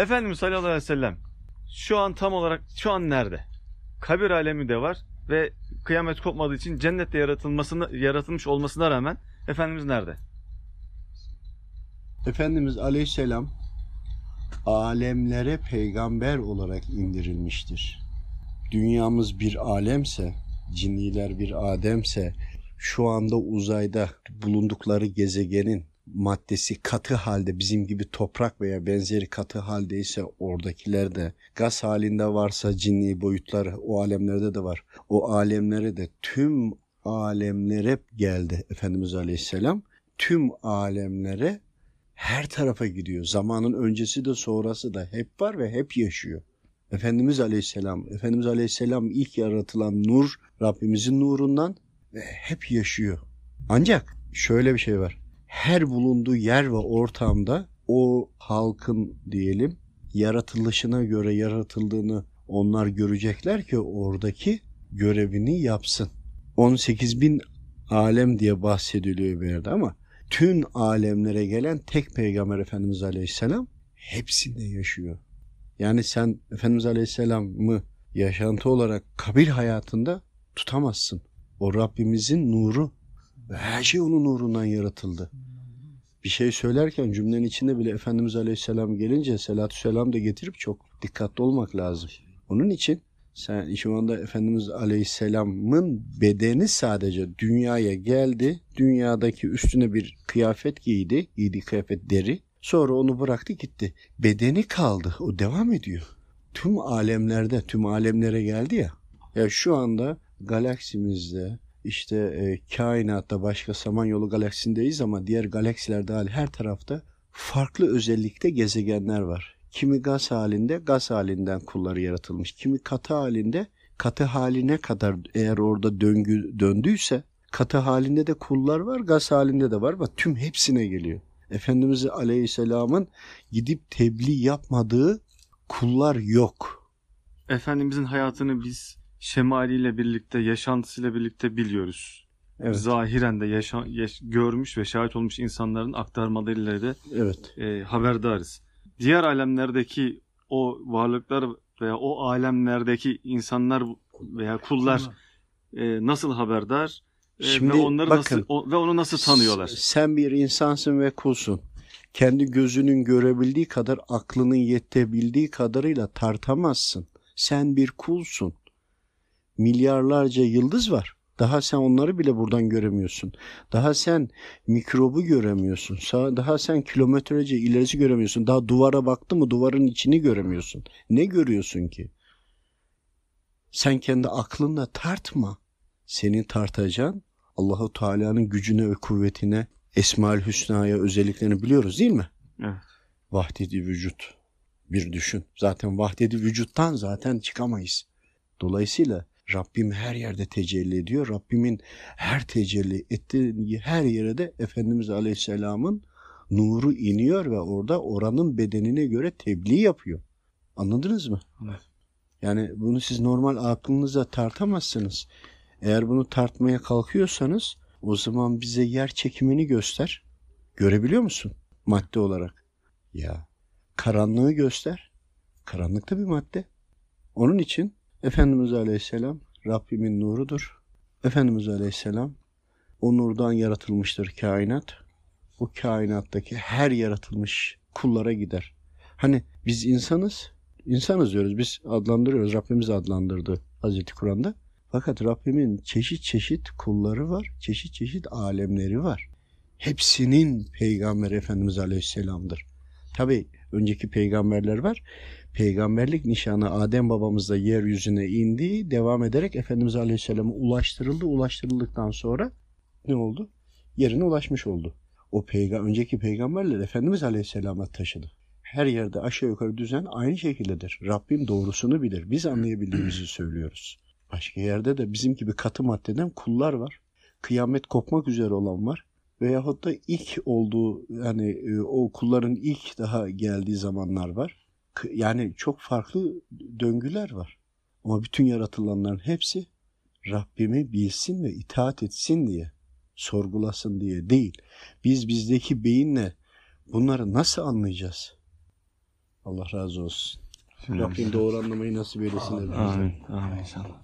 Efendimiz sallallahu aleyhi ve sellem şu an tam olarak şu an nerede? Kabir alemi de var ve kıyamet kopmadığı için cennette yaratılmasını yaratılmış olmasına rağmen Efendimiz nerede? Efendimiz Aleyhisselam alemlere peygamber olarak indirilmiştir. Dünyamız bir alemse, cinniler bir ademse, şu anda uzayda bulundukları gezegenin maddesi katı halde bizim gibi toprak veya benzeri katı haldeyse oradakiler de gaz halinde varsa cinni boyutlar o alemlerde de var. O alemlere de tüm alemlere geldi Efendimiz Aleyhisselam. Tüm alemlere her tarafa gidiyor. Zamanın öncesi de sonrası da hep var ve hep yaşıyor. Efendimiz Aleyhisselam, Efendimiz Aleyhisselam ilk yaratılan nur Rabbimizin nurundan ve hep yaşıyor. Ancak şöyle bir şey var. Her bulunduğu yer ve ortamda o halkın diyelim yaratılışına göre yaratıldığını onlar görecekler ki oradaki görevini yapsın. 18 bin alem diye bahsediliyor bir yerde ama tüm alemlere gelen tek peygamber Efendimiz Aleyhisselam hepsinde yaşıyor. Yani sen Efendimiz Aleyhisselam'ı yaşantı olarak kabir hayatında tutamazsın. O Rabbimizin nuru her şey onun nurundan yaratıldı. Bir şey söylerken cümlenin içinde bile Efendimiz Aleyhisselam gelince selatü selam da getirip çok dikkatli olmak lazım. Onun için sen şu anda Efendimiz Aleyhisselam'ın bedeni sadece dünyaya geldi. Dünyadaki üstüne bir kıyafet giydi. Giydiği kıyafet deri. Sonra onu bıraktı gitti. Bedeni kaldı. O devam ediyor. Tüm alemlerde, tüm alemlere geldi ya. Ya şu anda galaksimizde, işte e, kainatta başka Samanyolu galaksindeyiz ama diğer galaksilerde hali her tarafta farklı özellikte gezegenler var. Kimi gaz halinde gaz halinden kulları yaratılmış. Kimi katı halinde katı haline kadar eğer orada döngü döndüyse katı halinde de kullar var gaz halinde de var ama tüm hepsine geliyor. Efendimiz Aleyhisselam'ın gidip tebliğ yapmadığı kullar yok. Efendimizin hayatını biz şemaliyle birlikte, yaşantısıyla birlikte biliyoruz. Evet. Zahiren de yaşa- yaş- görmüş ve şahit olmuş insanların aktarmalarıyla da Evet. e, haberdarız. Diğer alemlerdeki o varlıklar veya o alemlerdeki insanlar veya kullar e, nasıl haberdar e, Şimdi ve onları bakın, nasıl o- ve onu nasıl tanıyorlar? Sen bir insansın ve kulsun. Kendi gözünün görebildiği kadar aklının yetebildiği kadarıyla tartamazsın. Sen bir kulsun. Milyarlarca yıldız var. Daha sen onları bile buradan göremiyorsun. Daha sen mikrobu göremiyorsun. Daha sen kilometrece ilerisi göremiyorsun. Daha duvara baktı mı duvarın içini göremiyorsun. Ne görüyorsun ki? Sen kendi aklınla tartma. Senin tartacağın Allahu Teala'nın gücüne ve kuvvetine, Esmaül Hüsna'ya özelliklerini biliyoruz değil mi? Evet. Vahdedi vücut. Bir düşün. Zaten vahdedi vücuttan zaten çıkamayız. Dolayısıyla Rabbim her yerde tecelli ediyor. Rabbimin her tecelli ettiği her yere de Efendimiz Aleyhisselam'ın nuru iniyor ve orada oranın bedenine göre tebliğ yapıyor. Anladınız mı? Evet. Yani bunu siz normal aklınıza tartamazsınız. Eğer bunu tartmaya kalkıyorsanız o zaman bize yer çekimini göster. Görebiliyor musun madde olarak? Ya karanlığı göster. Karanlık da bir madde. Onun için Efendimiz Aleyhisselam Rabbimin nurudur. Efendimiz Aleyhisselam o nurdan yaratılmıştır kainat. O kainattaki her yaratılmış kullara gider. Hani biz insanız, insanız diyoruz. Biz adlandırıyoruz. Rabbimiz adlandırdı Hazreti Kur'an'da. Fakat Rabbimin çeşit çeşit kulları var, çeşit çeşit alemleri var. Hepsinin Peygamber Efendimiz Aleyhisselam'dır. Tabi önceki peygamberler var. Peygamberlik nişanı Adem babamızda yeryüzüne indi, devam ederek Efendimiz Aleyhisselam'a ulaştırıldı. Ulaştırıldıktan sonra ne oldu? Yerine ulaşmış oldu. O peyga önceki peygamberler Efendimiz Aleyhisselam'a taşıdı. Her yerde aşağı yukarı düzen aynı şekildedir. Rabbim doğrusunu bilir. Biz anlayabildiğimizi söylüyoruz. Başka yerde de bizim gibi katı maddeden kullar var. Kıyamet kopmak üzere olan var. Veyahut da ilk olduğu yani e, o kulların ilk daha geldiği zamanlar var. Yani çok farklı döngüler var. Ama bütün yaratılanların hepsi Rabbimi bilsin ve itaat etsin diye, sorgulasın diye değil. Biz bizdeki beyinle bunları nasıl anlayacağız? Allah razı olsun. Rabbim doğru anlamayı nasip eylesin. Amin. Amin inşallah.